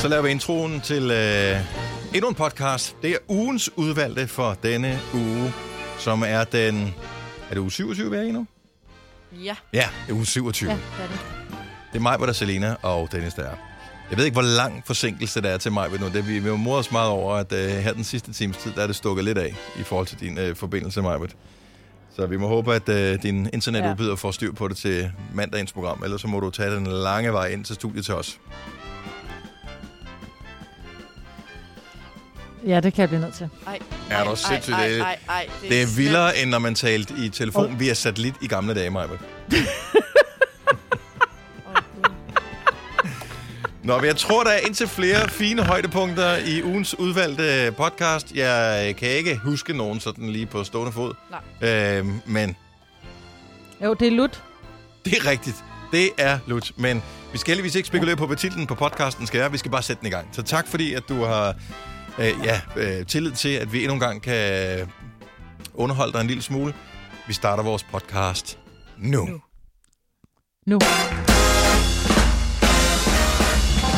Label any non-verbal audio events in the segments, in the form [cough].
Så laver vi introen til øh, endnu en podcast. Det er ugens udvalgte for denne uge, som er den... Er det uge 27, vi er i nu? Ja, Ja, det er uge 27. ja, Ja. det er det. Det er mig, hvor der er Selena og Dennis, der er. Jeg ved ikke, hvor lang forsinkelse der er til mig nu. Det, vi, vi modet os meget over, at uh, her den sidste times tid, der er det stukket lidt af i forhold til din uh, forbindelse, Majbet. Så vi må håbe, at uh, din internetudbyder får styr på det til mandagens program. Ellers så må du tage den lange vej ind til studiet til os. Ja, det kan jeg blive nødt til. Ej, Er du ej, sindssygt, ej, det er- ej, ej, Det er vildere, end når man talte i telefon via satellit i gamle dage, Majbet. [laughs] Nå, men jeg tror, der er indtil flere fine højdepunkter i ugens udvalgte podcast. Jeg kan ikke huske nogen sådan lige på stående fod. Nej. Øh, men Jo, det er lut. det er rigtigt. Det er Lut. Men vi skal heldigvis ikke spekulere på, hvad titlen på podcasten skal være. Vi skal bare sætte den i gang. Så tak fordi, at du har øh, ja, øh, tillid til, at vi endnu en gang kan underholde dig en lille smule. Vi starter vores podcast nu. nu. Nu.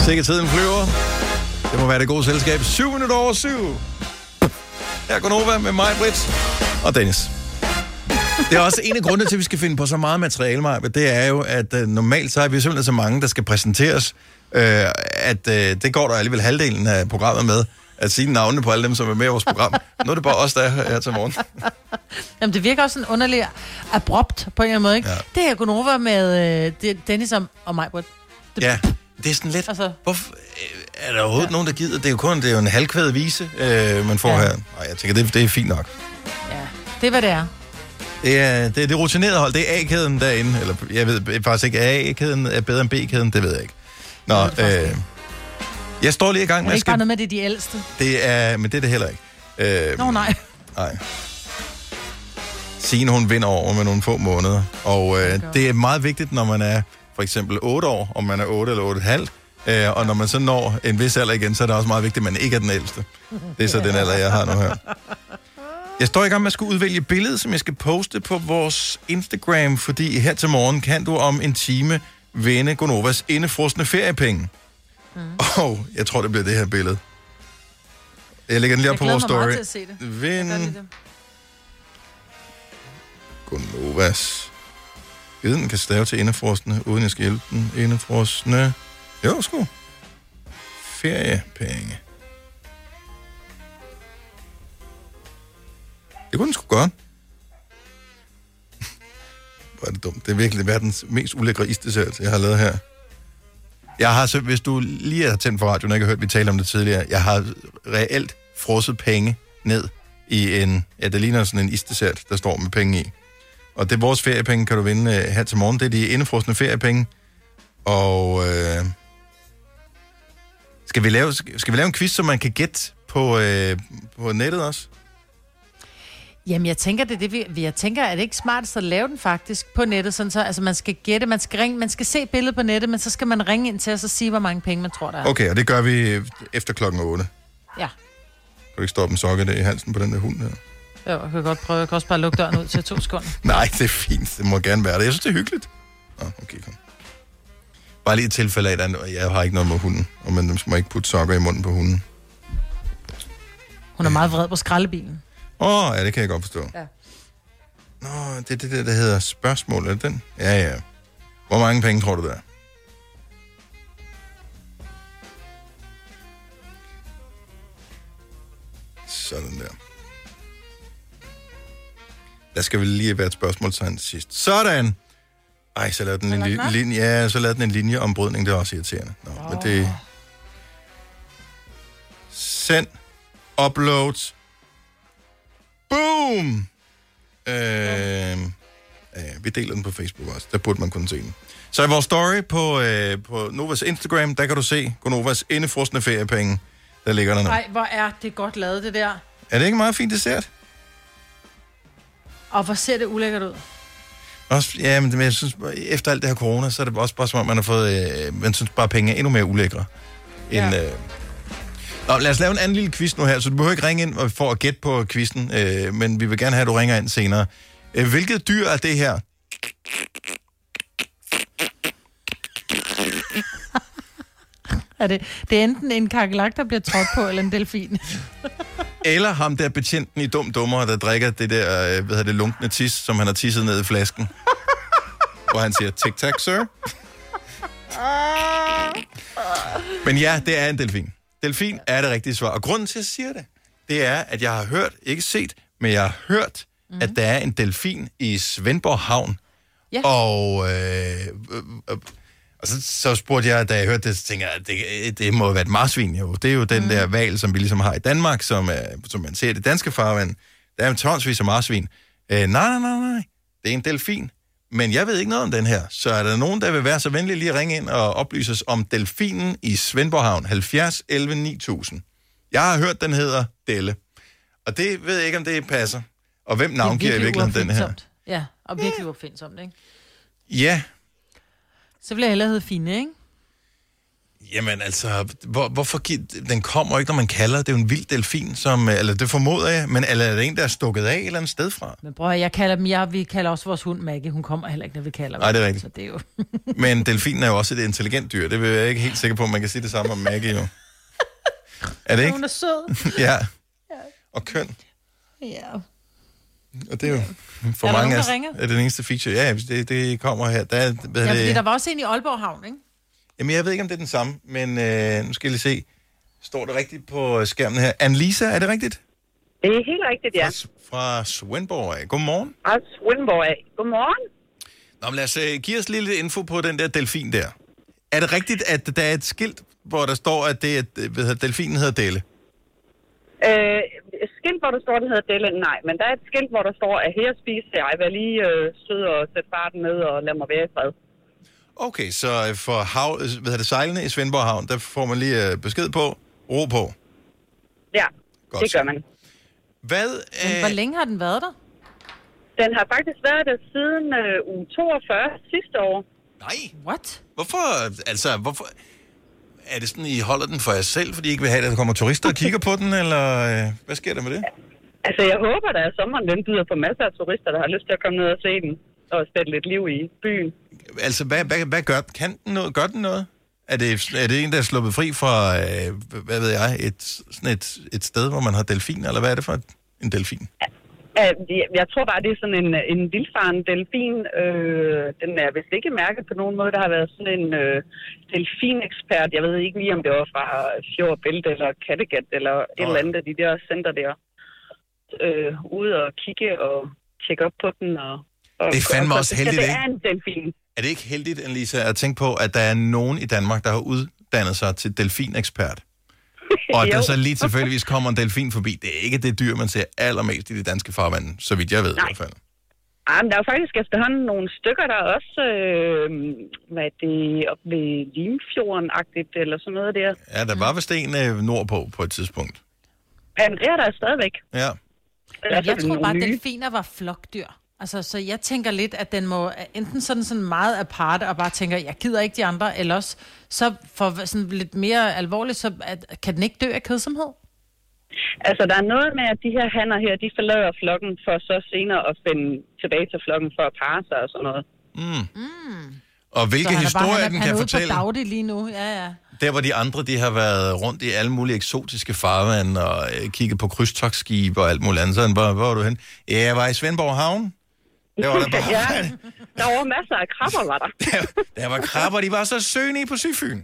Sikkert tiden flyver. Det må være det gode selskab. 7 minutter over 7. Her går Nova med mig, Britt og Dennis. Det er også en af grundene til, at vi skal finde på så meget materiale, Maja. Det er jo, at uh, normalt så er vi simpelthen så mange, der skal præsenteres, uh, at uh, det går der alligevel halvdelen af programmet med, at sige navnene på alle dem, som er med i vores program. Nu er det bare os, der er her til morgen. [laughs] Jamen, det virker også sådan underligt abrupt på en eller anden måde, ikke? Ja. Det er Gunova med øh, det- Dennis og, og mig, Britt. Ja, det er sådan lidt... Altså- Hvorfor, øh, er der overhovedet ja. nogen, der gider? Det er jo kun det er jo en halvkvædet vise, øh, man får ja. Her. Nej, jeg tænker, det, det er fint nok. Ja, det er, hvad det er. Det er det, er det rutinerede hold. Det er A-kæden derinde. Eller jeg ved faktisk ikke, er A-kæden er bedre end B-kæden? Det ved jeg ikke. Nå, det øh, jeg står lige i gang Er med det at ikke bare noget med, det er de ældste? Det er, men det er det heller ikke. Øh, Nå, nej. nej. Signe, hun vinder over med nogle få måneder. Og øh, det er meget vigtigt, når man er for eksempel 8 år, om man er 8 eller 8,5. Øh, og når man så når en vis alder igen, så er det også meget vigtigt, at man ikke er den ældste. Det er så den alder, jeg har nu her. Jeg står i gang med at skulle udvælge et billede, som jeg skal poste på vores Instagram, fordi her til morgen kan du om en time vinde Gonovas indefrosne feriepenge. Mm. Og jeg tror, det bliver det her billede. Jeg lægger den lige op Jeg på vores story. at se det. Vind lige det. Gonovas. Jeg ved, den kan stave til indefrostende, uden jeg skal hjælpe den. Indefrostende. Jo, sgu. Feriepenge. Det kunne den sgu godt. [laughs] Hvor er det dumt. Det er virkelig verdens mest ulækre isdessert, jeg har lavet her. Jeg har så, hvis du lige har tændt for radioen og ikke har hørt, vi talte om det tidligere, jeg har reelt frosset penge ned i en, ja, det ligner sådan en isdessert, der står med penge i. Og det er vores feriepenge, kan du vinde øh, her til morgen. Det er de indefrosne feriepenge. Og øh, skal, vi lave, skal vi lave en quiz, så man kan gætte på, øh, på nettet også? Jamen, jeg tænker, det er det, vi, jeg tænker, er det ikke smartest at lave den faktisk på nettet, sådan så, altså man skal gætte, man skal, ringe, man skal se billedet på nettet, men så skal man ringe ind til os og sige, hvor mange penge man tror, der er. Okay, og det gør vi øh, efter klokken 8. Ja. Kan du ikke stoppe en sokke der i halsen på den der hund der? Jo, jeg kan godt prøve. Jeg kan også bare lukke døren ud til to sekunder. [laughs] Nej, det er fint. Det må gerne være det. Jeg synes, det er hyggeligt. Nå, okay, kom. Bare lige et tilfælde af, at jeg har ikke noget med hunden, og man må ikke putte sokker i munden på hunden. Hun er meget vred på skraldebilen. Åh, oh, ja, det kan jeg godt forstå. Ja. Nå, det er det der, der hedder spørgsmål, er det den? Ja, ja. Hvor mange penge tror du, der er? Sådan der. Der skal vel lige være et spørgsmålstegn til sidst. Sådan! Ej, så lavede den en li- linje, ja, så lavede den en linjeombrydning, det er også irriterende. Nå, oh. men det... Send. Upload. Boom! Øh, ja, vi deler den på Facebook også. Der burde man kunne se den. Så i vores story på, øh, på Novas Instagram, der kan du se Novas indefrostende feriepenge. Der ligger der nu. Nej, hvor er det godt lavet, det der. Er det ikke meget fint dessert? Og hvor ser det ulækkert ud. Også, ja, men, jeg synes, efter alt det her corona, så er det også bare som om, man har fået, øh, man synes bare, at penge er endnu mere ulækre. End, Ja. øh... Nå, lad os lave en anden lille quiz nu her, så du behøver ikke ringe ind for at gætte på quizzen, øh, men vi vil gerne have, at du ringer ind senere. Øh, hvilket dyr er det her? Er det, det er enten en kakelak, der bliver trådt på, eller en delfin. Eller ham der betjenten i Dum Dummer, der drikker det der, øh, hvad hedder det, lunkne tis, som han har tisset ned i flasken. Hvor han siger, tic-tac, sir. Men ja, det er en delfin. Delfin er det rigtige svar. Og grunden til, at jeg siger det, det er, at jeg har hørt, ikke set, men jeg har hørt, mm. at der er en delfin i Svendborg Havn. Ja. Og, øh, øh, øh, og så, så spurgte jeg, da jeg hørte det, så tænkte jeg, at det, det må være et marsvin jo. Det er jo den mm. der val, som vi ligesom har i Danmark, som, er, som man ser i det danske farvand. Der er jo tonsvis af marsvin. Øh, nej, nej, nej, nej. Det er en delfin. Men jeg ved ikke noget om den her. Så er der nogen, der vil være så venlig lige at ringe ind og oplyse os om delfinen i Svendborg Havn. 70 11 9000. Jeg har hørt, den hedder Delle. Og det ved jeg ikke, om det passer. Og hvem navngiver i virkeligheden den her? Ja, og virkelig uopfindsomt, ikke? Ja, Så vil jeg hellere hedde Fine, ikke? Jamen altså, hvor, hvorfor den kommer ikke, når man kalder. Det er jo en vild delfin, som, øh, eller det formoder jeg, men eller er det en, der er stukket af et eller andet sted fra? Men bror, jeg kalder dem, jeg, vi kalder også vores hund Maggie. Hun kommer heller ikke, når vi kalder Nej, det er rigtigt. Så det er jo... [laughs] Men delfinen er jo også et intelligent dyr. Det vil jeg ikke helt sikker på, at man kan sige det samme om Maggie jo. Er det ikke? Hun er sød. [laughs] Ja. Og køn. Ja. Og det er jo for Er der mange nogen, af der ringer? er det den eneste feature. Ja, det, det kommer her. Der, er- hvad ja, er fordi det? der var også en i Aalborg Havn, ikke? Jamen, jeg ved ikke, om det er den samme, men øh, nu skal jeg lige se. Står det rigtigt på skærmen her? Anne-Lisa, er det rigtigt? Det er helt rigtigt, ja. Fra, fra Svendborg af. Godmorgen. Fra Swinborg af. Godmorgen. Nå, men lad os uh, give os lige lidt info på den der delfin der. Er det rigtigt, at der er et skilt, hvor der står, at det er, øh, hvad hedder, delfinen hedder Delle? Øh, skilt, hvor der står, det hedder Delle, nej. Men der er et skilt, hvor der står, at her spiser jeg. Vær lige øh, sød og sæt farten ned og lad mig være i fred. Okay, så øh, for hav, øh, hvad hedder det, sejlene i Svendborg Havn, der får man lige uh, besked på, ro på. Ja, Godt det gør man. Hvad, Men øh, hvor længe har den været der? Den har faktisk været der siden øh, uge 42 sidste år. nej, What? hvorfor, altså, hvorfor, er det sådan, I holder den for jer selv, fordi I ikke vil have, at der kommer turister og kigger på den, eller øh, hvad sker der med det? Altså, jeg håber, at sommeren den byder på masser af turister, der har lyst til at komme ned og se den. Og sætte lidt liv i byen. Altså, hvad, hvad, hvad gør? Kan den noget? Gør den noget? Er det, er det en, der er sluppet fri fra, øh, hvad ved jeg, et, sådan et, et sted, hvor man har delfin, eller hvad er det for et, en delfin? Uh, jeg, tror bare, det er sådan en, en vildfaren delfin. Øh, den er vist ikke mærket på nogen måde. Der har været sådan en øh, delfinekspert. Jeg ved ikke lige, om det var fra Fjord Bælte eller Kattegat eller et Nå, eller ja. andet af de der center der. Øh, ude og kigge og tjekke op på den. Og, Det er fandme og, også så- heldigt, Det ikke? er en delfin. Er det ikke heldigt, Annelise, at tænke på, at der er nogen i Danmark, der har uddannet sig til delfinekspert? [laughs] Og at der så lige tilfældigvis kommer en delfin forbi. Det er ikke det dyr, man ser allermest i de danske farvande, så vidt jeg ved Nej. i hvert fald. Ah, men der er jo faktisk efterhånden nogle stykker, der er også, øh, hvad er det, op ved Limfjorden-agtigt, eller sådan noget der. Ja, der var vist en øh, nordpå på et tidspunkt. Men det er der stadigvæk. Ja. Altså, jeg tror bare, at delfiner var flokdyr. Altså, så jeg tænker lidt, at den må enten sådan, sådan meget aparte, og bare tænker, jeg gider ikke de andre, eller også så for sådan lidt mere alvorligt, så at, kan den ikke dø af kedsomhed? Altså, der er noget med, at de her hanner her, de forlader flokken for så senere at finde tilbage til flokken for at parre sig og sådan noget. Og hvilke så han er historier bare, han er, den han kan er fortælle. ude på daglig lige nu. Ja, ja. Der, hvor de andre, de har været rundt i alle mulige eksotiske farvande og øh, kigget på krydstogsskibe og alt muligt andet. Sådan, hvor, hvor var du hen? Ja, jeg var i Svendborg Havn. Der var der bare... ja, der var masser af krabber, var der. [laughs] der, der var krabber, de var så sønige på Syfyn.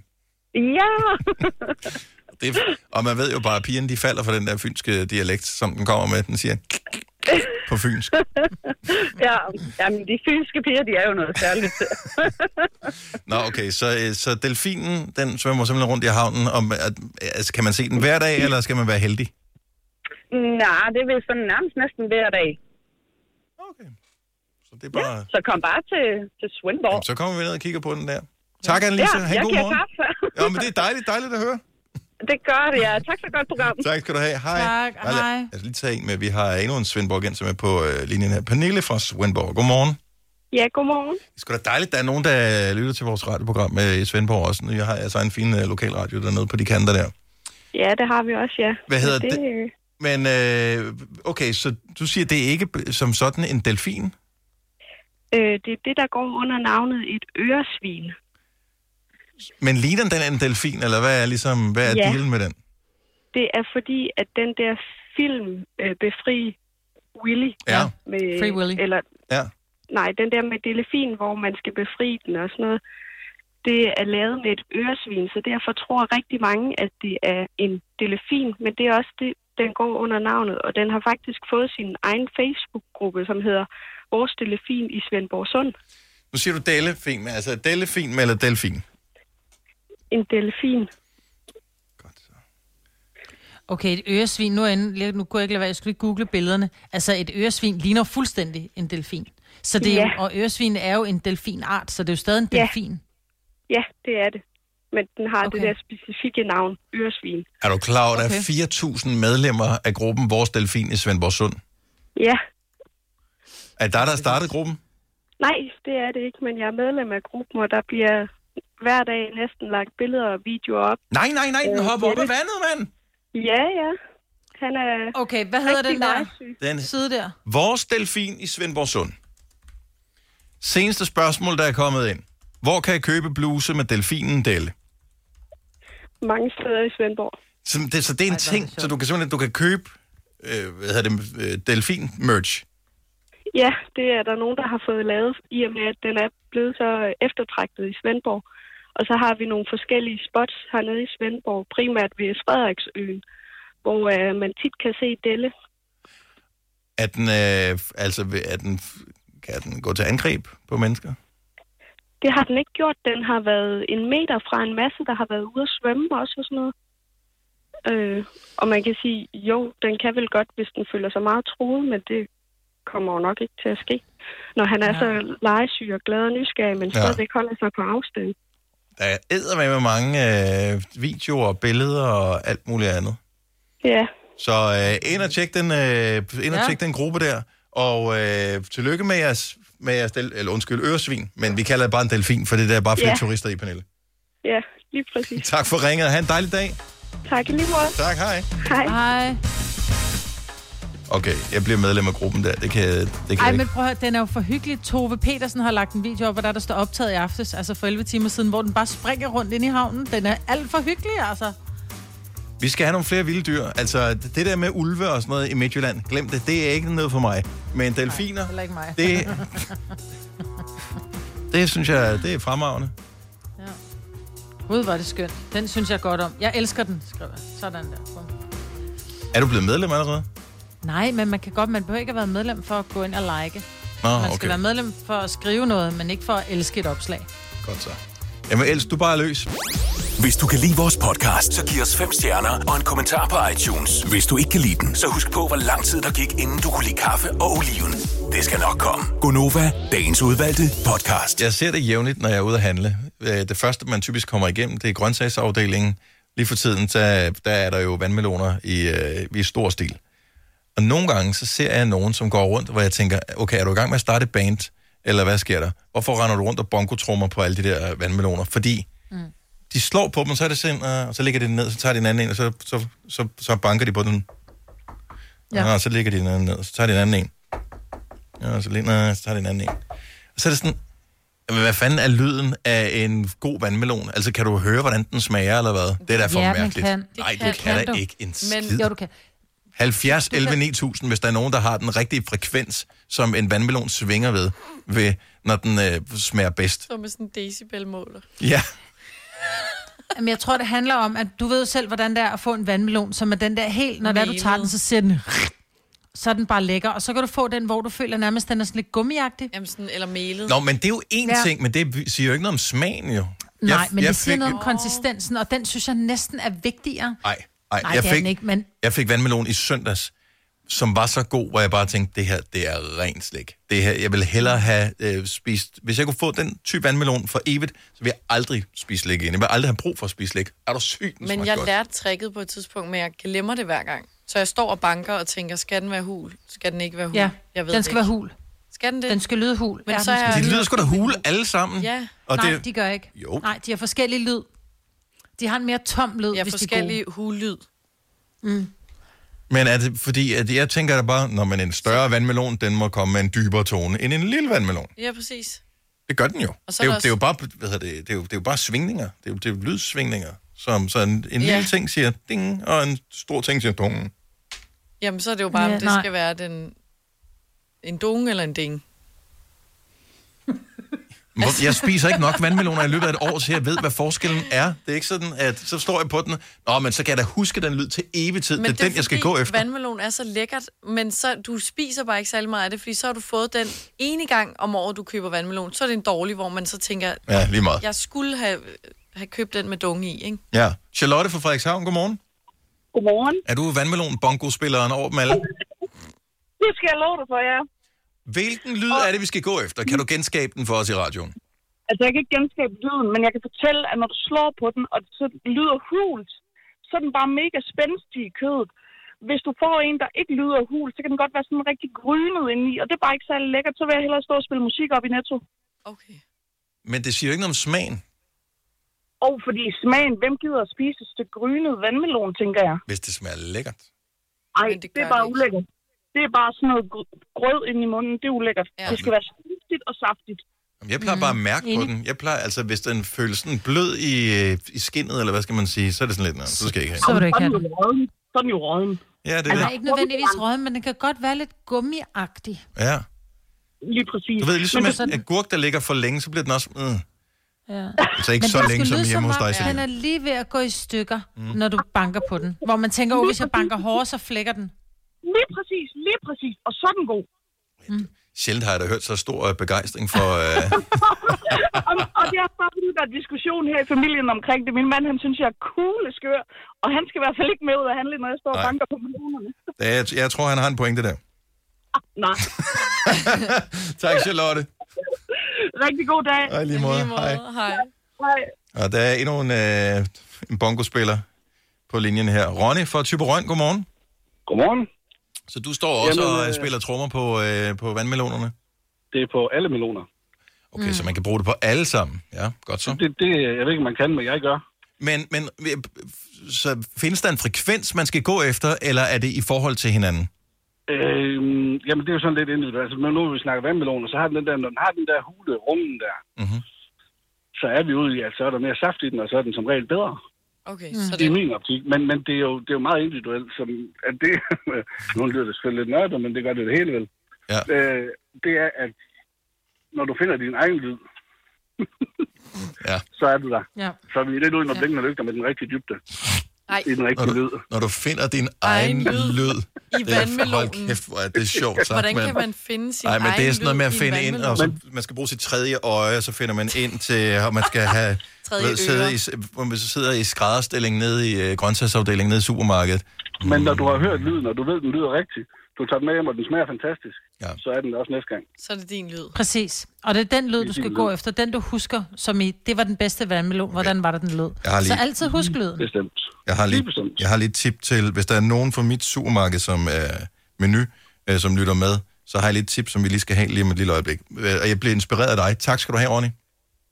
Ja! [laughs] Det, er- og man ved jo bare, at pigerne de falder for den der fynske dialekt, som den kommer med. Den siger på fynsk. [laughs] ja, jamen, de fynske piger, de er jo noget særligt. Nå, okay, så, øh, så delfinen, den svømmer simpelthen rundt i havnen. Om, at, altså, kan man se den hver dag, eller skal man være heldig? Nej, det vil sådan nærmest næsten hver dag. Det er bare... Ja, så kom bare til, til Swinborg. Jamen, så kommer vi ned og kigger på den der. Tak, Annelise. Ja, Ha' en god morgen. kaffe. [laughs] Ja, men det er dejligt, dejligt at høre. det gør det, ja. Tak for et godt program. Tak skal du have. Hej. Tak, lad- hej. Lad os lige tage en med. Vi har endnu en Svendborg som er på øh, linjen her. Pernille fra Svendborg. Godmorgen. Ja, godmorgen. Det er sgu da dejligt, der er nogen, der lytter til vores radioprogram øh, i Svendborg også. Nu jeg har altså en fin øh, lokalradio dernede på de kanter der. Ja, det har vi også, ja. Hvad hedder det? det? øh, Men øh, okay, så du siger, det er ikke som sådan en delfin? Øh, det er det, der går under navnet et øresvin. Men ligner den en delfin, eller hvad er, ligesom, hvad er Ja. dealen med den? Det er fordi, at den der film, øh, Befri Willy, Ja. med, Free Willy. eller Ja. nej, den der med delfin, hvor man skal befri den og sådan noget, det er lavet med et øresvin, så derfor tror rigtig mange, at det er en delfin, men det er også det, den går under navnet, og den har faktisk fået sin egen Facebook-gruppe, som hedder Vores Delfin i Svendborg Sund. Nu siger du delfin, men altså delfin eller delfin? En delfin. Godt så. Okay, et øresvin, nu, er jeg inde, nu kunne jeg ikke lade være, jeg skulle lige google billederne. Altså, et øresvin ligner fuldstændig en delfin. Så det er jo, Ja. og øresvin er jo en delfinart, så det er jo stadig en Ja. delfin. Ja, det er det. Men den har okay. Okay. det der specifikke navn, øresvin. Er du klar over, at der er Okay. 4.000 medlemmer af gruppen Vores Delfin i Svendborg Sund? Ja, Er der, der har startet gruppen? nej, det er det ikke, men jeg er medlem af gruppen, og der bliver hver dag næsten lagt billeder og videoer op. Nej, nej, nej, den Øh, hopper op Jette. af vandet, mand! Ja, ja. Han er Okay, hvad hedder den der. Den side der? Vores Delfin i Svendborg Sund. Seneste spørgsmål, der er kommet ind. Hvor kan jeg købe bluse med delfinen Delle? mange steder i Svendborg. Så det, så det er en Ej, er ting, sjovt. så du kan simpelthen du kan købe øh, hvad hedder det, øh, delfin-merch. Ja, det er der nogen, der har fået lavet, i og med, at den er blevet så eftertragtet i Svendborg. Og så har vi nogle forskellige spots hernede i Svendborg, primært ved Frederiksøen, hvor øh, man tit kan se Delle. Er den, øh, altså, er den, kan den gå til angreb på mennesker? Det har den ikke gjort. Den har været en meter fra en masse, der har været ude at svømme også og sådan noget. Øh, og man kan sige, jo, den kan vel godt, hvis den føler sig meget truet, men det kommer jo nok ikke til at ske. Når han er Ja. så legesyg og glad og nysgerrig, men Ja. stadigvæk holder sig på afstand. Der er eddermame med mange øh, videoer og billeder og alt muligt andet. Ja, Så øh, ind og tjek den, øh, ind og Ja. tjek den gruppe der. Og øh, tillykke med jeres, med jeres del, eller undskyld, øresvin. Men vi kalder det bare en delfin, for det der er bare flere Ja. turister i panelet. ja, lige præcis. Tak for ringet. Ha' en dejlig dag. Tak i lige måde. Tak, hej. Hej. Hej. Okay, jeg bliver medlem af gruppen der. Det kan, det kan Ej, jeg men prøv at høre, den er jo for hyggelig. Tove Petersen har lagt en video op, hvor der, der står optaget i aftes, altså for 11 timer siden, hvor den bare springer rundt ind i havnen. Den er alt for hyggelig, altså. Vi skal have nogle flere vilde dyr. Altså, det der med ulve og sådan noget i Midtjylland, glem det. Det er ikke noget for mig. Men delfiner, Heller ikke mig. det... [laughs] Det synes jeg, det er fremragende. Gud, hvor er det skønt. Den synes jeg godt om. Jeg elsker den, skriver jeg. Sådan der. Er du blevet medlem allerede? Nej, men man kan godt, man behøver ikke at være medlem for at gå ind og like. Nå, Man skal okay. være medlem for at skrive noget, men ikke for at elske et opslag. Godt så. Jamen, ellers du bare er løs. Hvis du kan lide vores podcast, så giv os fem stjerner og en kommentar på iTunes. Hvis du ikke kan lide den, så husk på, hvor lang tid der gik, inden du kunne lide kaffe og oliven. Det skal nok komme. Gonova, dagens udvalgte podcast. Jeg ser det jævnligt, når jeg er ude at handle. Øh, Det første, man typisk kommer igennem, det er grøntsagsafdelingen. Lige for tiden, der, der er der jo vandmeloner i, øh, i stor stil. Og nogle gange, så ser jeg nogen, som går rundt, hvor jeg tænker, okay, er du i gang med at starte et band? Eller hvad sker der? Hvorfor render du rundt og bongotrummer på alle de der vandmeloner? Fordi mm. de slår på dem, så er det sind, og så ligger de ned, så tager de en anden en, og så, så, så, så banker de på den. Ja. Og så ligger de den anden ned, og så tager de en anden en. Ja, og så, ligger, så tager de en anden en. Og så er det sådan, jamen, hvad fanden er lyden af en god vandmelon? Altså, kan du høre, hvordan den smager, eller hvad? Det er da for Ja, mærkeligt. kan. Det Nej, kan- du kan, kan da ikke en Men- skid. Jo, du kan. 70, 11, 9000, hvis der er nogen, der har den rigtige frekvens, som en vandmelon svinger ved, ved når den øh, smager bedst. Så med sådan en decibelmåler. Ja, [laughs] Jamen, jeg tror, det handler om, at du ved selv, hvordan det er at få en vandmelon, som er den der helt, når det er, du tager den, så ser den, så er den bare lækker. Og så kan du få den, hvor du føler nærmest, den er sådan lidt gummiagtig. Jamen sådan, eller melet. Nå, men det er jo én Ja. ting, men det siger jo ikke noget om smagen, jo. Nej, men jeg det siger fik- noget om konsistensen, og den synes jeg næsten er vigtigere. Ej, ej, Nej, jeg det er fik, den ikke, men Jeg fik vandmelon i søndags, som var så god, hvor jeg bare tænkte, det her, det er rent slik. Det her, jeg vil hellere have øh, spist... Hvis jeg kunne få den type vandmelon for evigt, så vil jeg aldrig spise slik igen. Jeg vil aldrig have brug for at spise slik. Er du syg, den Men jeg godt. lærte tricket på et tidspunkt, men jeg glemmer det hver gang. Så jeg står og banker og tænker, skal den være hul? Skal den ikke være hul? ja, jeg ved den skal ikke. være hul. Skal den det? Den skal lyde hul. Men ja, så er-. De lyder sgu da hule alle sammen. Ja. Og Nej, det, de gør ikke. Jo. Nej, de har forskellige lyd. De har en mere tom lyd, Ja, hvis de er forskellige hullyd. Men er det fordi, at jeg tænker da bare, når man en større vandmelon, den må komme med en dybere tone end en lille vandmelon. Ja, præcis. Det gør den jo. Det er jo, der det er jo bare, hvad hedder det, det er jo, det er jo bare svingninger. Det er jo, det er jo lydsvingninger. Som, så en, en Ja. lille ting siger ding, og en stor ting siger dong. Jamen, så er det jo bare, om Ja, det nej. skal være den, en dung eller en ding. Jeg spiser ikke nok vandmeloner i løbet af et år, så jeg ved, hvad forskellen er. Det er ikke sådan, at så står jeg på den, Nå, men så kan jeg da huske den lyd til evig tid. Det er den, jeg skal gå efter. vandmelon er så lækkert, men så, du spiser bare ikke særlig meget af det, fordi så har du fået den ene gang om året, du køber vandmelon. Så er det en dårlig, hvor man så tænker, Ja, lige meget. jeg skulle have, have købt den med dunge i, ikke? Ja. Charlotte fra Frederikshavn, godmorgen. Godmorgen. Er du vandmelon-bongo-spilleren over dem alle? [laughs] Det skal jeg love dig for, ja. Hvilken lyd er det, vi skal gå efter? Kan du genskabe den for os i radioen? Altså, jeg kan ikke genskabe lyden, men jeg kan fortælle, at når du slår på den, og det så lyder hult, så er den bare mega spændstig i kødet. Hvis du får en, der ikke lyder hult, så kan den godt være sådan rigtig grynet indeni, og det er bare ikke særlig lækkert. Så vil jeg hellere stå og spille musik op i Netto. Okay. Men det siger jo ikke noget om smagen, Og fordi smagen, hvem gider at spise et stykke grynet vandmelon, tænker jeg. hvis det smager lækkert. Ej, Men det, det er bare ulækkert. Det er bare sådan noget gr- grød ind i munden. Det er ulækkert. Ja. Det skal være saftigt og saftigt. Jeg plejer bare at mærke på enig. den. Jeg plejer, altså, hvis den føles sådan blød i, øh, i skinnet, eller hvad skal man sige, så er det sådan lidt, "Nå, så skal jeg ikke have Så den." vil du ikke Sådan have er den. Sådan er jo råden. Ja, det er Den er det. ikke nødvendigvis rød, men den kan godt være lidt gummiagtig. Ja. Lige præcis. Du ved, ligesom Men en agurk, der ligger for længe, så bliver den også... Mm. Ja. Altså ikke Men så længe skal som hjemme hos dig, at Den Selina. er lige ved at gå i stykker, mm. når du banker på den. Hvor man tænker, oh, hvis jeg banker hårdere, så flækker den. Lige præcis, lige præcis. Og så er den god. Sjældent har jeg da hørt så stor øh, begejstring for... Øh... [laughs] og, og det er bare fordi, der er diskussion her i familien omkring det. Min mand, han synes, jeg er cool og skør. Og han skal i hvert fald ikke med ud at handle, når jeg står og Nej. banker på millionerne. jeg, jeg tror, han har en pointe der. Nej. [laughs] Tak, Charlotte. Rigtig god dag. Og i lige måde. Lige måde. Hej. Hej. Hej. Og der er endnu en, øh, en bongospiller på linjen her. Ronny fra Typerøn, godmorgen. Godmorgen. Så du står også Jamen, og øh, spiller trommer på, øh, på vandmelonerne? Det er på alle meloner. Okay, mm. så man kan bruge det på alle sammen. Ja, godt så. Det, det, jeg ved ikke, man kan, men jeg gør. Men, men øh, så findes der en frekvens, man skal gå efter, eller er det i forhold til hinanden? Øhm, jamen, det er jo sådan lidt individuelt. Altså, men nu når vi snakker vandmeloner, så har den, den der, når den har den der hule rummen der, Mhm. så er vi ude i, at så er der mere saft i den, og så er den som regel bedre. Okay, Mm. så Det er det, min optik. Men, men det, er jo, det er jo meget individuelt. Som, at det, [laughs] nu lyder det selvfølgelig lidt nørdet, men det gør det det hele vel. Ja. Øh, det er, at når du finder din egen lyd, Ja. [laughs] så er du der. Ja. Så er vi lidt ude, når blinkende lygter med den rigtige dybde. Ej, I den Når rigtige lyd. du, når du finder din Egen egen lyd lyd. i Det er- Hold vandmelonen. kæft, hvor er det sjovt sagt, Hvordan kan man finde sin Nej, men det er sådan noget med at lyd i en finde ind, og så, man skal bruge sit tredje øje, og så finder man ind til, og man skal have, [laughs] Tredje ved, sidde i, hvor man så sidder i skrædderstilling nede i øh, grøntsagsafdelingen nede i supermarkedet. Men når du har hørt lyden, og du ved, den lyder rigtigt, du tager den med hjem, og den smager fantastisk, Ja. så er den også næste gang. Så er det din lyd. Præcis. Og det er den lyd, du skal gå lyd. efter. Den, du husker, som i, det var den bedste vandmelon. Hvordan var det, den lød? Jeg har lige- Så altid husk lyden. Bestemt. Jeg har Lige bestemt. jeg har lige et tip til, hvis der er nogen fra mit supermarked, som er menu, øh, som lytter med, så har jeg lige et tip, som vi lige skal have lige om et lille øjeblik. Øh, Og jeg bliver inspireret af dig. Tak skal du have, Ronny.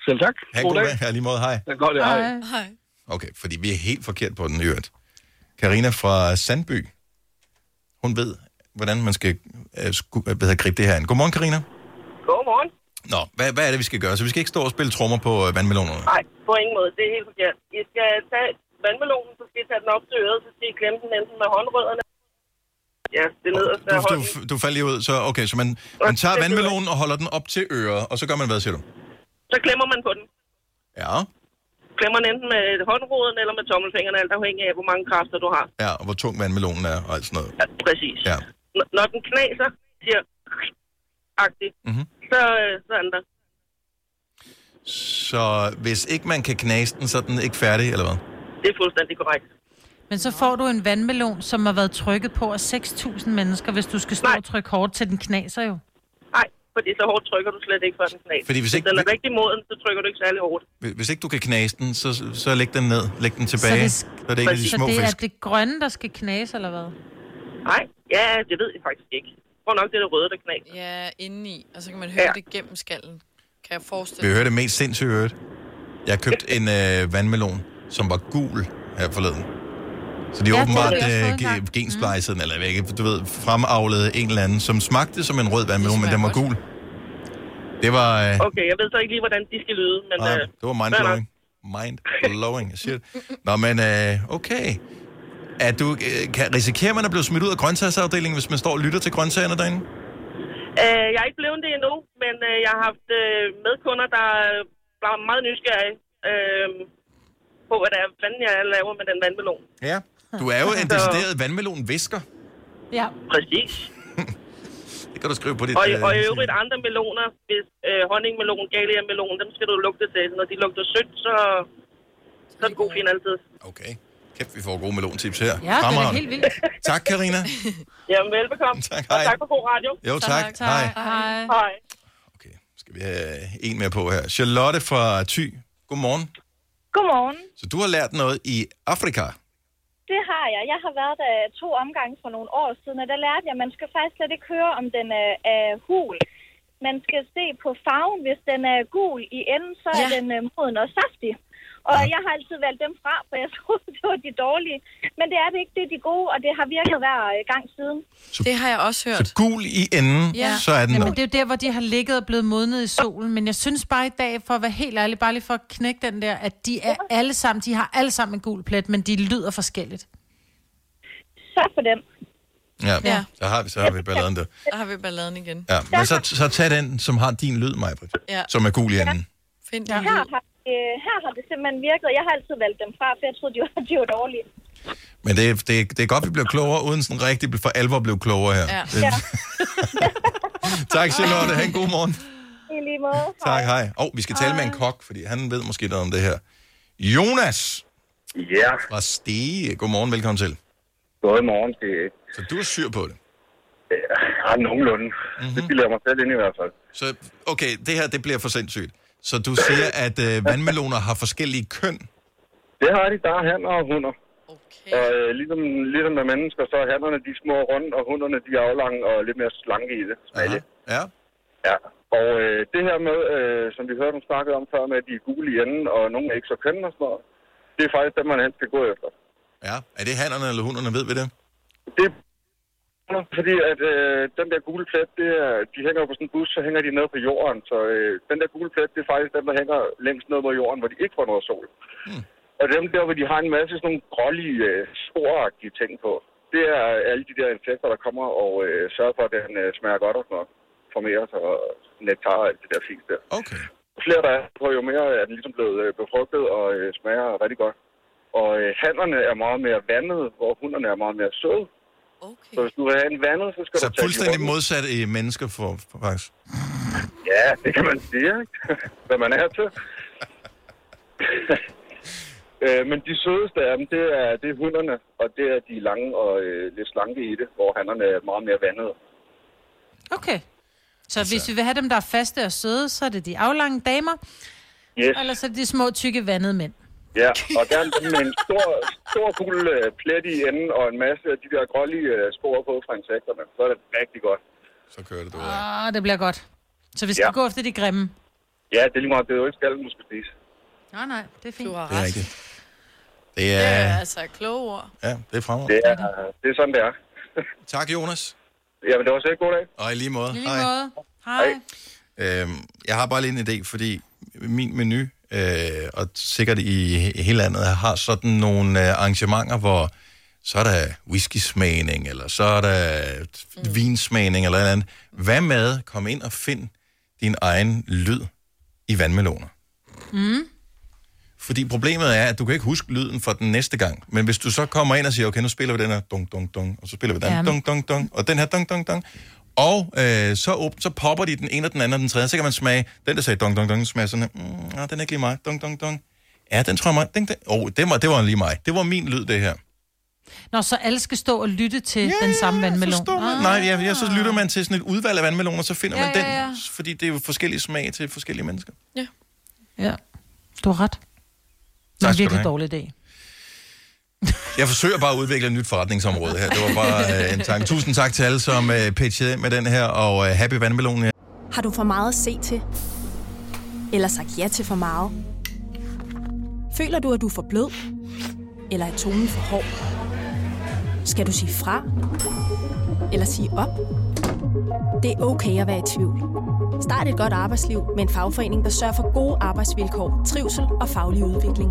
Selv tak. Ha' God god dag. Ja, lige måde. Hej. Det er godt. Hej. Hej. Okay, fordi vi er helt forkert på den i øvrigt. Karina fra Sandby, hun ved, hvordan man skal øh, sku, hvad hedder, gribe det her an. Godmorgen, Karina. Godmorgen. Nå, hvad, hvad er det, vi skal gøre? Så vi skal ikke stå og spille trommer på øh, vandmelonerne. Nej, på ingen måde. Det er helt forkert. I skal tage vandmelonen, så skal I tage den op til øret, så skal I klemme den enten med håndrødderne. Ja, det nederste Du, du, du faldt lige ud, så okay, så man, man tager vandmelonen og holder den op til øret, og så gør man hvad, siger du? Så klemmer man på den. Ja, Klemmer den enten med håndroden eller med tommelfingrene, alt afhængig af, hvor mange kræfter du har. ja, og hvor tung vandmelonen er og alt sådan noget. Ja, præcis. Ja. Når den knaser, siger agtigt, Mhm. så, øh, så er den der. Så hvis ikke man kan knase den, så er den ikke færdig, eller hvad? Det er fuldstændig korrekt. Men så får du en vandmelon, som har været trykket på af 6.000 mennesker, hvis du skal stå Nej. og trykke hårdt til den knaser jo. Nej, fordi så hårdt trykker du slet ikke, før den knaser. Fordi hvis ikke- den er rigtig moden, så trykker du ikke særlig hårdt. Hvis- Hvis ikke du kan knase den, så, så læg den ned. Læg den tilbage. det Så, sk- så er det ikke af de Så små det er det grønne, der skal knase, eller hvad? Nej, ja, det ved jeg faktisk ikke. Jeg tror nok, det er det røde, der knaser. Ja, indeni. Og så kan man høre Ja. det gennem skallen. Kan jeg forestille Vi hører det mest sindssygt øvrigt. Jeg købte en øh, vandmelon, som var gul her forleden. Så de Ja, ja, det åbenbart øh, fået engang. ge- gensplejsede den, eller jeg ved ikke, du ved, fremavlede en eller anden, som smagte som en rød vandmelon, men den var gul. Det var, øh, Okay, jeg ved så ikke lige, hvordan de skal lyde, men... nej, øh, det var mind-blowing. Mind-blowing, shit. Nå, men øh, okay. Er du, øh, kan, risikerer man at blive smidt ud af grøntsagsafdelingen, hvis man står og lytter til grøntsagerne derinde? Øh, jeg er ikke blevet det endnu, men øh, jeg har haft øh, medkunder, der er blevet meget nysgerrige øh, på, hvad det er, fanden jeg laver med den vandmelon. Ja. Du er jo [laughs] en decideret vandmelon-visker. Ja. Præcis. [laughs] Det kan du skrive på dit... Og, øh, og i øvrigt andre meloner, hvis øh, honningmelon, galia-melon, dem skal du lugte til. Når de lugter sødt, så, så er det god fin altid. Okay. Kæft, vi får gode melontips her. Ja, det er helt vildt. [laughs] Tak, Karina. Jamen, velbekomme. Tak, Og hej. tak for god radio. Jo, tak. Hej. Hej. Hej. Skal vi have en mere på her. Charlotte fra Thy. Godmorgen. Godmorgen. Så du har lært noget i Afrika. Det har jeg. Jeg har været der to omgange for nogle år siden, og der lærte jeg, at man skal faktisk slet ikke høre, om den er, er hul. Man skal se på farven. Hvis den er gul i enden, så er den øh, moden og saftig. Og jeg har altid valgt dem fra, for jeg [laughs] troede, det var de dårlige. Men det er det ikke. Det er de gode, og det har virket hver øh, gang siden. Det har jeg også hørt. Så gul i enden, Ja. så er den Jamen, der. det er jo der, hvor de har ligget og blevet modnet i solen. Men jeg synes bare i dag, for at være helt ærlig, bare lige for at knække den der, at de er alle sammen, de har alle sammen en gul plet, men de lyder forskelligt. Så for dem. Ja, Ja. så har vi, så har vi balladen der. Der har vi balladen igen. Ja, men så, så tag den, som har din lyd, Majbrit, Ja. som er gul i enden. Find Ja. Her, har, øh, her har det simpelthen virket. Jeg har altid valgt dem fra, for jeg troede, de var, de var dårlige. Men det, er- det, det er godt, vi bliver klogere, uden sådan rigtig for alvor blive klogere her. Ja. Det, [laughs] tak, Charlotte. Ha' en god morgen. I lige måde. [laughs] Tak, hej. Og oh, vi skal tale med en kok, fordi han ved måske noget om det her. Jonas Ja. fra Stege. Godmorgen, velkommen til. Godmorgen, det er Så du er syr på det? Ja, nogenlunde. Mm-hmm. Det bilder jeg mig selv ind i hvert fald. Så, okay, det her, det bliver for sindssygt. Så du siger, at øh, vandmeloner har forskellige køn? Det har de. Der er hanner og hunder. Okay. Og øh, ligesom, ligesom med mennesker, så er hannerne de er små og runde, og hunderne de er aflange og lidt mere slanke i det. Smalle. Ja. Ja. Og øh, det her med, øh, som vi hørte dem snakke om før, med at de er gule i enden, og nogle er ikke så kønne og sådan noget, det er faktisk dem, man helst skal gå efter. Ja. Er det hannerne eller hunderne, ved vi det? Det fordi at øh, den der gule plet, det er, de hænger på sådan en bus, så hænger de ned på jorden. Så øh, den der gule plet, det er faktisk dem, der hænger længst ned på jorden, hvor de ikke får noget sol. Hmm. Og dem der, hvor de har en masse sådan nogle grålige, øh, sporagtige ting på, det er alle de der insekter, der kommer og øh, sørger for, at den øh, smager godt og sådan noget. Formerer sig og nektar og alt det der fint der. Okay. Jo flere der er på, jo mere er den ligesom blevet øh, befrugtet og øh, smager rigtig godt. Og øh, hannerne er meget mere vandede, hvor hunderne er meget mere søde. Okay. Så hvis du vil have en vandet, så skal Så du tage fuldstændig modsat i mennesker for, for faktisk. Ja, det kan man sige, ikke? [laughs] Hvad man er til. [laughs] øh, men de sødeste af dem, det er, det er hunderne, og det er de lange og øh, lidt slanke i det, hvor hannerne er meget mere vandede. Okay. Så hvis vi vil have dem, der er faste og søde, så er det de aflange damer, Yes. eller så er det de små, tykke, vandede mænd. Ja, og der er med en stor, stor gul øh, plet i enden og en masse af de der grålige øh, spor på fra insekterne. Så er det rigtig godt. Så kører det du Ah, det bliver godt. Så vi skal Ja. gå efter de grimme. Ja, det er lige meget. Det er jo ikke skallen, du skal spise. Nej, nej, det er fint. Du har Det er ret. rigtigt. Det Det er er, altså kloge ord. ja, det er fremragende. Det er, det er sådan, det er. [laughs] Tak, Jonas. Jamen, det var så god dag. Og i lige måde. I lige måde. Hej. Øhm, jeg har bare lige en idé, fordi min menu, øh, og sikkert i he- hele landet, har sådan nogle øh, arrangementer, hvor så er der whisky-smagning, eller så er der mm. vinsmagning, eller et eller andet. Hvad med, kom ind og find din egen lyd i vandmeloner. Mm. Fordi problemet er, at du kan ikke huske lyden for den næste gang. Men hvis du så kommer ind og siger, okay, nu spiller vi den her dong, dong, dong, og så spiller vi den Ja. dong, dong, dong, og den her dong, dong, dong, og øh, så, op, så popper de den ene og den anden og den tredje, så kan man smage, den der sagde dong, dong, dong, smager sådan mm, ah, den er ikke lige mig, dong, dong, dong. Ja, den tror jeg mig, den, den, oh, det, var, det var lige mig. Det var min lyd, det her. Nå, så alle skal stå og lytte til ja, den samme vandmelon. Ah. Nej, ja, ja, så lytter man til sådan et udvalg af vandmeloner, så finder Ja, man den, ja, ja. fordi det er jo forskellige smag til forskellige mennesker. Ja, du har ret. Det er Tak en skal du virkelig have. dårlig idé. [laughs] Jeg forsøger bare at udvikle et nyt forretningsområde her. Det var bare øh, en tanke. Tusind tak til alle, som øh, pitchede ind med den her, og øh, happy vandmelon. Har du for meget at se til? Eller sagt ja til for meget? Føler du, at du er for blød? Eller er tonen for hård? Skal du sige fra? Eller sige op? Det er okay at være i tvivl. Start et godt arbejdsliv med en fagforening, der sørger for gode arbejdsvilkår, trivsel og faglig udvikling.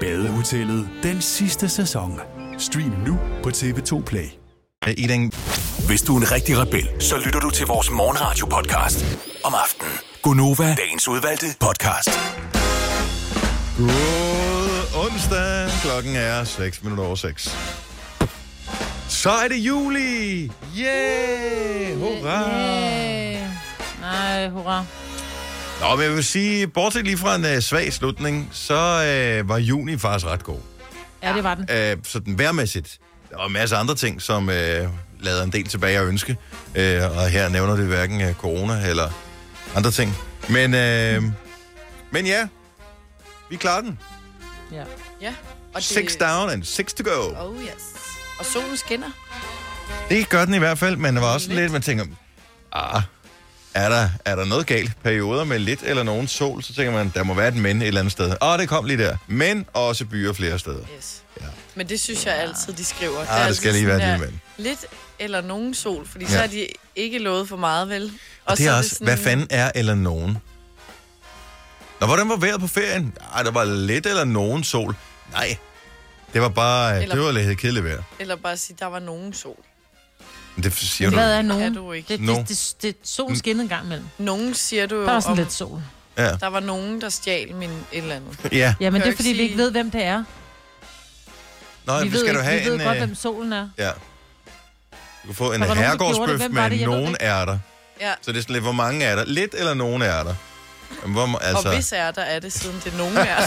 Badehotellet den sidste sæson. Stream nu på TV2 Play. I den... Hvis du er en rigtig rebel, så lytter du til vores morgenradio-podcast om aftenen. Gunova, dagens udvalgte podcast. God onsdag. Klokken er 6 minutter over 6. Så er det juli. Yeah! Hurra! Yeah. Nej, hurra. Nå, men jeg vil sige, bortset lige fra en uh, svag slutning, så uh, var juni faktisk ret god. Ja, det var den. Uh, sådan værmæssigt. Der var en masse andre ting, som uh, lavede en del tilbage at ønske. Uh, og her nævner det hverken uh, corona eller andre ting. Men, uh, men ja, vi klarer den. Ja. Ja. Og Six down and six to go. Oh yes. Og solen skinner. Det gør den i hvert fald, men der var også lidt, man tænker, ah, er der, er der noget galt? Perioder med lidt eller nogen sol, så tænker man, der må være et men et eller andet sted. Og det kom lige der. Men også byer flere steder. Yes. Ja. Men det synes jeg altid, de skriver. Ah, er det skal lige være sådan et lille Lidt eller nogen sol, fordi Ja. så har de ikke lovet for meget, vel? Og det er også, hvad fanden er eller nogen? Nå, hvordan var vejret på ferien? Ej, der var lidt eller nogen sol. Nej, det var bare, eller... det var lidt kedeligt vejr. Eller bare sige, der var nogen sol. Det siger Hvad du. er nogen? Kan du ikke. Det, det, det, det, solen skinnede en gang imellem. Nogen siger du jo Der var sådan om, lidt sol. Ja. der var nogen, der stjal min et eller andet. Ja. Ja, men det er fordi, ikke vi ikke sige- ved, hvem det er. Nå, vi vi ved, skal ikke, du have vi ved en... godt, øh, hvem solen er. Ja. Du kan få en Der var nogen, der gjorde det. herregårdsbøf var det? med Jeg nogen ærter. Ja. Så det er sådan lidt, hvor mange er der? Lidt eller nogen er der? Men Hvor, Altså... Og hvis er der, er det siden det er nogen er der.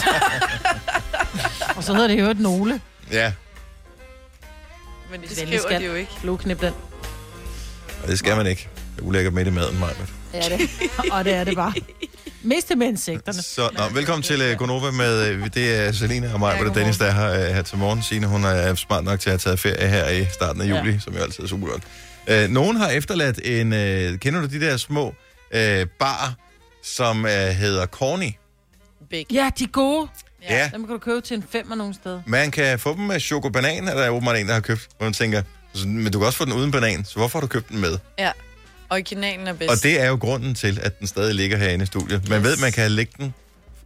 [laughs] Og så hedder det jo et nogle. Ja, Men det Venlig skriver de jo ikke. Blodknip den. Og det skal man ikke. Det er ulækkert midt i maden, Maja. Ja, det. [laughs] Og det er det bare. Mest det med insekterne. Så, nå, velkommen til uh, Gonova med, uh, det er Selina og mig, ja, og Dennis, der er her, uh, her til morgen. Signe, hun er smart nok til at have taget ferie her i starten af juli, ja. som jo altid er super godt. Uh, nogen har efterladt en, uh, kender du de der små uh, bar, som uh, hedder Corny? Big. Ja, de er gode. Ja. Dem kan du købe til en femmer nogen steder. Man kan få dem med chokobanan, er der åbenbart en, der har købt, hvor man tænker, "Så- men du kan også få den uden banan, så hvorfor har du købt den med? Ja. Originalen er bedst. Og det er jo grunden til, at den stadig ligger herinde i studiet. Man Yes. ved, man kan lægge den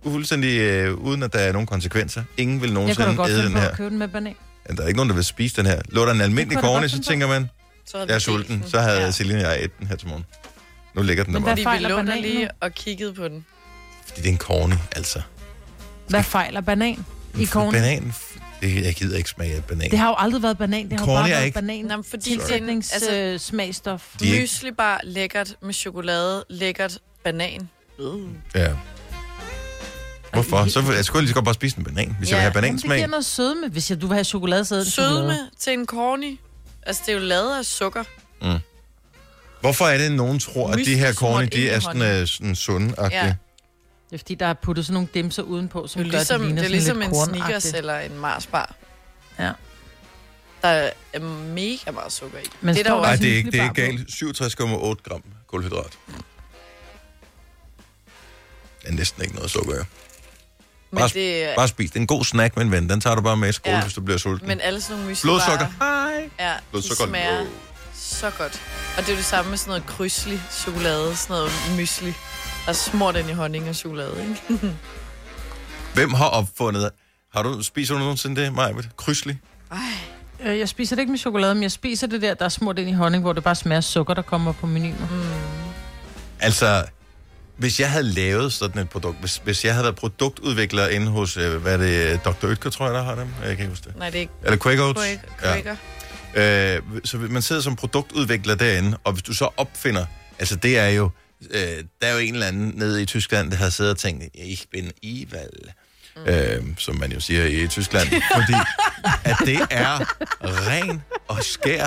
fuldstændig øh, uden, at der er nogen konsekvenser. Ingen vil Jeg nogensinde godt æde den her. at købe den med banan. Ja, Der er ikke nogen, der vil spise den her. Lå der en almindelig kunne jeg korne, godt så tænker man, Så havde jeg er sulten. Så havde den. ja. Celine og jeg et den her til morgen. Nu ligger den der Men bare. vi fejler lå der bananen lige og kiggede på den. Fordi det er en korne, altså. Hvad fejler banan i korn? Banan, det, jeg gider ikke smage af banan. Det har jo aldrig været banan. Det har jo Corny bare er været ikke- banan. Nå, men fordi Tilsætnings altså- altså, smagstof. De er ikke- Mysli bare lækkert med chokolade, lækkert banan. Ja. Hvorfor? Så vil jeg skulle lige så godt bare spise en banan, hvis ja. jeg vil have Jamen, det banansmag. giver noget sødme, hvis jeg, du vil have chokolade, så det chokolade. Sødme til en corny. Altså, det er jo lavet af sukker. Mm. Hvorfor er det, at nogen tror, at de her korne, ind de er sådan, hånden. uh, sådan sunde Ja. ja. Det er fordi, der er puttet sådan nogle dimser udenpå, som Det er gør, ligesom, det ligner det er sådan ligesom lidt en Snickers kornagtigt. eller en Mars bar. Ja. Der er mega meget sukker i. Men det er der Nej, det er ikke, det er galt. 67,8 gram kulhydrat. Det er næsten ikke noget sukker, ja. Men, Bare, det, er- bare spis. Det er en god snack med en ven. Den tager du bare med i skole, Ja. hvis du bliver sulten. men alle sådan nogle mysli Blodsukker. Hej. Ja, de Blodsukker. smager så godt. Og det er det samme med sådan noget krydslig chokolade, sådan noget mysli. Er smurt ind i honning og chokolade, ikke? [laughs] Hvem har opfundet... Har du, spiser du nogensinde det, Majbet? Krydslig? Øh, Jeg spiser det ikke med chokolade, men jeg spiser det der, der er smurt ind i honning, hvor det bare smager sukker, der kommer på menuen. Mm. Altså, hvis jeg havde lavet sådan et produkt, hvis, hvis jeg havde været produktudvikler inde hos, øh, hvad er det, Dr. Ytker, tror jeg, der har dem? Jeg kan ikke huske det. Nej, det er ikke... Eller Quaker Oats? Quaker. Ja. Øh, så man sidder som produktudvikler derinde, og hvis du så opfinder, altså det er jo, øh, der er jo en eller anden nede i Tyskland, der har siddet og tænkt, ich bin Ival, mm. øh, som man jo siger i Tyskland, [laughs] fordi at det er ren og skær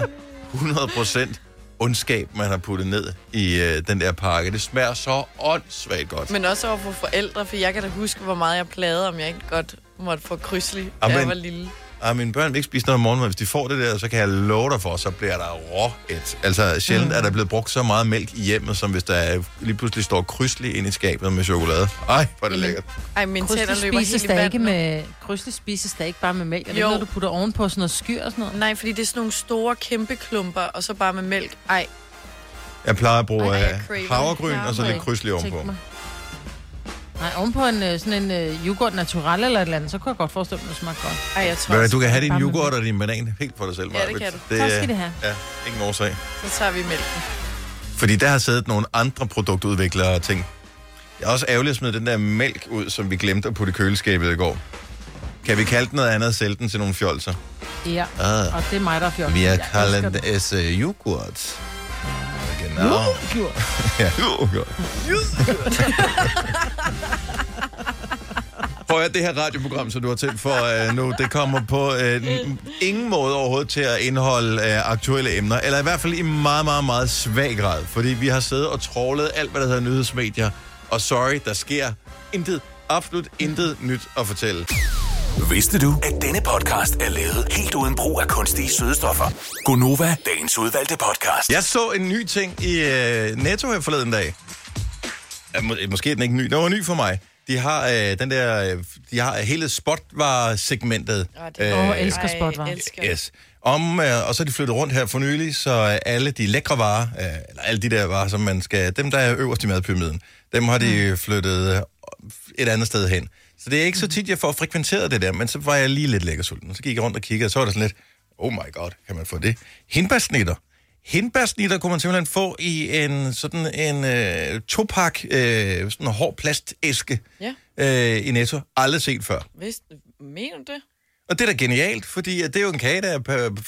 100% ondskab, man har puttet ned i øh, den der pakke. Det smager så åndssvagt godt. Men også over for forældre, for jeg kan da huske, hvor meget jeg plagede, om jeg ikke godt måtte få krydslig, da jeg var lille. Ah, mine børn vil ikke spise noget om morgenen, men hvis de får det der, så kan jeg love dig for, så bliver der rå et. Altså, sjældent mm. er der blevet brugt så meget mælk i hjemmet, som hvis der er, lige pludselig står krydslig ind i skabet med chokolade. Ej, hvor er det lækkert. Ej, min tænder løber spises helt i ikke med... Krydsli spises der ikke bare med mælk? Er det Jo. noget, du putter ovenpå sådan noget skyr og sådan noget? Nej, fordi det er sådan nogle store, kæmpe klumper, og så bare med mælk. Ej, Jeg plejer at bruge øh, havregryn og så lidt krydslig Tænk ovenpå. mig. Nej, ovenpå en, øh, sådan en øh, yoghurt natural eller et eller andet, så kunne jeg godt forestille mig, at det smager godt. Ej, jeg tror du, også, du kan have din yoghurt og din banan helt for dig selv, Ja, det Maj-Brit. kan du. Tak skal det have. Ja, ingen årsag. så tager vi mælken. Fordi der har siddet nogle andre produktudviklere og tænkt, jeg er også ærgerlig at smide den der mælk ud, som vi glemte at putte i køleskabet i går. Kan vi kalde den noget andet og sælge den til nogle fjolser? Ja, Ah. og det er mig, der er fjollet. Vi har kaldt det as yoghurt. Yoghurt. [laughs] Ja. Prøv at det her radioprogram, som du har tændt for uh, nu, det kommer på uh, ingen måde overhovedet til at indeholde uh, aktuelle emner, eller i hvert fald i meget, meget, meget svag grad, fordi vi har siddet og trålet alt, hvad der hedder nyhedsmedier, og sorry, der sker intet, absolut intet nyt at fortælle. Vidste du, at denne podcast er lavet helt uden brug af kunstige sødestoffer? Gonova, dagens udvalgte podcast. Jeg så en ny ting i uh, Netto her forleden dag. Ja, må, måske er den ikke ny. Den var ny for mig. De har øh, den der, øh, de har hele spotvaresegmentet. Åh, jeg elsker spotvarer. Yes. Om, øh, og så er de flyttet rundt her for nylig, så øh, alle de lækre varer, øh, eller alle de der varer, som man skal, dem der er øverst i madpyramiden, dem har de mm. flyttet øh, et andet sted hen. Så det er ikke så tit, jeg får frekventeret det der, men så var jeg lige lidt lækker sulten. Så gik jeg rundt og kiggede, og så var der sådan lidt, oh my god, kan man få det? Hindbærsnitter. Hindbærsnitter kunne man simpelthen få i en sådan en øh, topak, øh, sådan en hård plastæske Ja. øh, i Netto. Aldrig set før. Vidste, mener du det? Og det er da genialt, fordi det er jo en kage, der er på-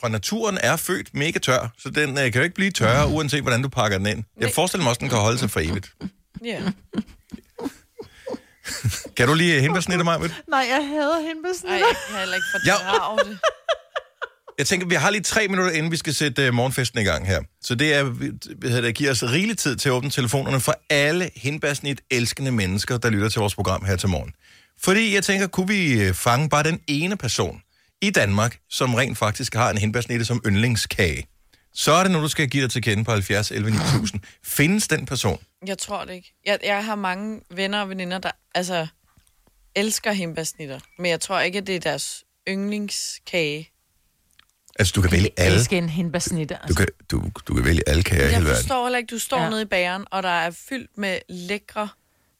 fra naturen er født mega tør, så den øh, kan jo ikke blive tørre, uanset hvordan du pakker den ind. Jeg forestiller mig også, den kan holde sig for evigt. Ja. [laughs] Kan du lige hindbærsnitte mig? Nej, jeg hader hindbærsnitter. Ej, jeg kan heller ikke Ja. fordrage det. [laughs] Jeg tænker, vi har lige tre minutter, inden vi skal sætte uh, morgenfesten i gang her. Så det er, vi- hvad hedder det, giver os rigelig tid til at åbne telefonerne for alle hindbærsnit elskende mennesker, der lytter til vores program her til morgen. Fordi jeg tænker, kunne vi øh, fange bare den ene person i Danmark, som rent faktisk har en hindbærsnitte som yndlingskage. Så er det nu, du skal give dig til kende på 70 11 9000. Findes den person? Jeg tror det ikke. Jeg, jeg har mange venner og veninder, der altså, elsker himbasnitter. Men jeg tror ikke, at det er deres yndlingskage. Altså, du kan vælge Jeg alle. elsker en hindbærsnitte. Du kan, du, du kan vælge alle kager i Jeg hele verden. forstår heller ikke, du står Ja. nede i bageren, og der er fyldt med lækre,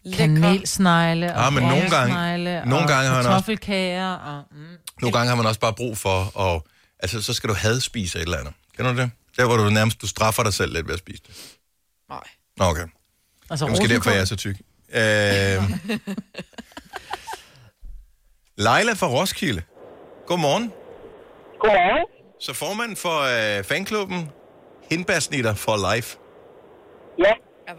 lækre... Kanelsnegle og Ah, men nogle gange- råsnegle nogle og gange har han også- kartoffelkager og... Mm. Nogle gange har man også bare brug for at... Altså, så skal du hadspise et eller andet. Kender du det? Der, hvor du nærmest du straffer dig selv lidt ved at spise det. Nej. Nå, okay. Altså, Det er måske derfor, jeg er så tyk. [laughs] Øh... Leila fra Roskilde. Godmorgen. Godmorgen. Så formand for øh, fanklubben Hindbærsnitter for Life. Ja,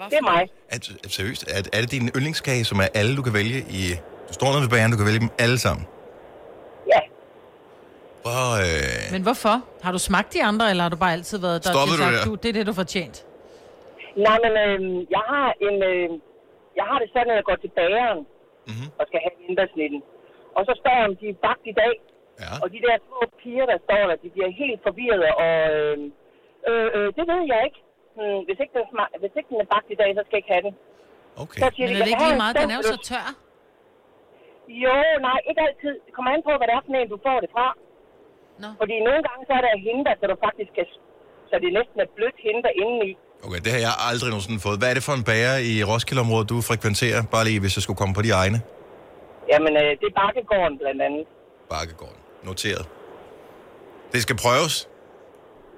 det er mig. Er, er, seriøst, er, er det din yndlingskage, som er alle, du kan vælge i... Du står nede ved bageren, du kan vælge dem alle sammen? Hvor, øh... Men hvorfor? Har du smagt de andre, eller har du bare altid været der? Stoppede du sagt, der? Du, det er det, du får tjent. Nej, men øh, jeg har en... Øh, jeg har det sådan, at jeg går til bageren mm-hmm. og skal have vintersnitten. Og så spørger jeg, om de er bagt i dag. Ja. Og de der små piger, der står der, de bliver helt forvirrede. Og øh, øh, øh, det ved jeg ikke. Hmm, hvis, ikke den smag, hvis ikke den er bagt i dag, så skal jeg ikke have den. Okay. Så siger Men de, er det "Jeg ikke lige en meget? Den er jo så stempel." tør. Jo, nej, ikke altid. Det kommer an på, hvad det er for en, du får det fra. Nå. Fordi nogle gange, så er der hindbær, så du faktisk kan... Så det næsten er blødt hindbær indeni. Okay, det har jeg aldrig nogensinde fået. Hvad er det for en bager i Roskilde-området, du frekventerer? Bare lige, hvis jeg skulle komme på de egne. Jamen, øh, det er Bakkegården blandt andet. Bakkegården. Noteret. Det skal prøves.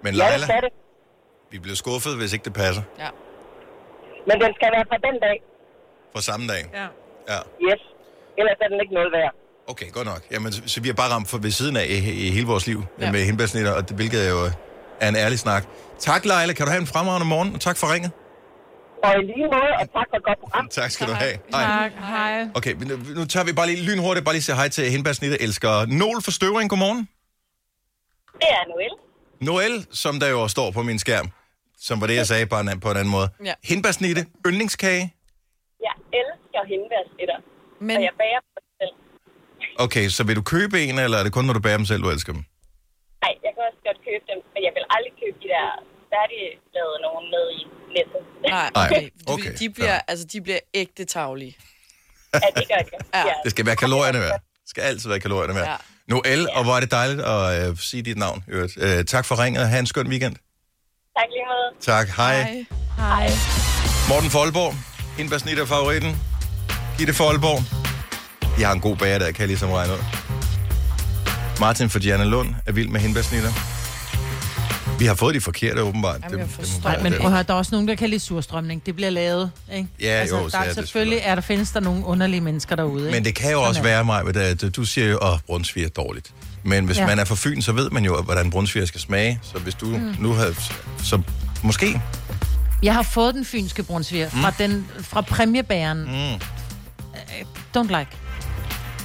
Men Ja, det Leila, det. vi bliver skuffet, hvis ikke det passer. Ja. Men den skal være fra den dag. Fra samme dag. Ja. Ja. Yes. Ellers er den ikke noget værd. Okay, godt nok. Jamen, så, så vi har bare ramt for ved siden af i, i hele vores liv ja. Med hindbærsnitter, og det, hvilket er jo er en ærlig snak. Tak, Leila. Kan du have en fremragende morgen, og tak for ringet. Og i lige måde, og tak for et godt program. Tak skal du have. Tak, hej. Okay, men nu, nu tager vi bare lige lynhurtigt, bare lige sige hej til hindbærsnitter elsker Nol for støvring. Godmorgen. Det er Noel. Noel, som der jo står på min skærm, som var det, jeg sagde på en, på en anden måde. Ja. Hindbærsnitte, yndlingskage. Jeg elsker hindbærsnitter. Men... Og jeg bager. Okay, så vil du købe en, eller er det kun, når du bærer dem selv, du elsker dem? Nej, jeg kan også godt købe dem, men jeg vil aldrig købe de der færdiglavede nogen ned i nettet. Nej, okay. okay, De bliver, altså, de bliver ægte tavlige. Ja, det gør det. [laughs] Ja. Det skal være kalorierne værd. Det skal altid være kalorierne værd. Ja. Noel, og hvor er det dejligt at øh, sige dit navn. Øh, tak for ringet. Ha' en skøn weekend. Tak lige måde. Tak. Hej. Hej. Morten Folborg. Hindbærsnit er favoritten. Gitte Folborg. Jeg har en god bager, der kan jeg ligesom regne ud. Martin for Diana Lund er vild med hindbærsnitter. Vi har fået de forkerte, åbenbart. Jamen, forstår. være Men prøv at høre, der er også nogen, der kan lide surstrømning. Det bliver lavet, ikke? Ja, jo, så der, er selvfølgelig er der, findes der nogle underlige mennesker derude, ikke? Men det kan jo Sådan også være, mig, at du siger jo, at brunsviger er dårligt. Men hvis Ja. man er fra Fyn, så ved man jo, hvordan brunsviger skal smage. Så hvis du Mm. nu havde... Så måske... Jeg har fået den fynske brunsviger Mm. fra, den, fra præmiebæren. Mm. Don't like.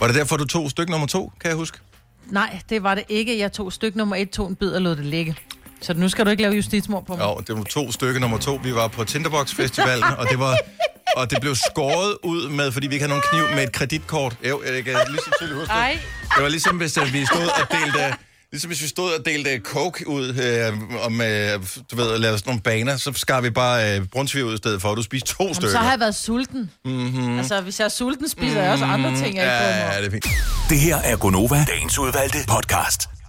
Var det derfor, du tog stykke nummer to, kan jeg huske? Nej, det var det ikke. Jeg tog stykke nummer et, tog en bid og lod det ligge. Så nu skal du ikke lave justitsmord på mig. Jo, det var to stykke nummer to. Vi var på Tinderbox Festivalen, og det var... [laughs] Og det blev skåret ud med, fordi vi ikke havde nogen kniv med et kreditkort. Jo, jeg kan lige så tydeligt huske det. Det var ligesom, hvis øh, vi stod og delte... Ligesom hvis vi stod og delte coke ud, øh, om, øh, du ved, at lave sådan nogle baner, så skar vi bare øh, brunsviger ud i stedet for, og du spiste to Jamen, stykker. så har jeg været sulten. Mm-hmm. Altså, hvis jeg er sulten, spiser jeg også andre ting, jeg ikke ja, ja, det er fint. Det her er Gonova, dagens udvalgte podcast.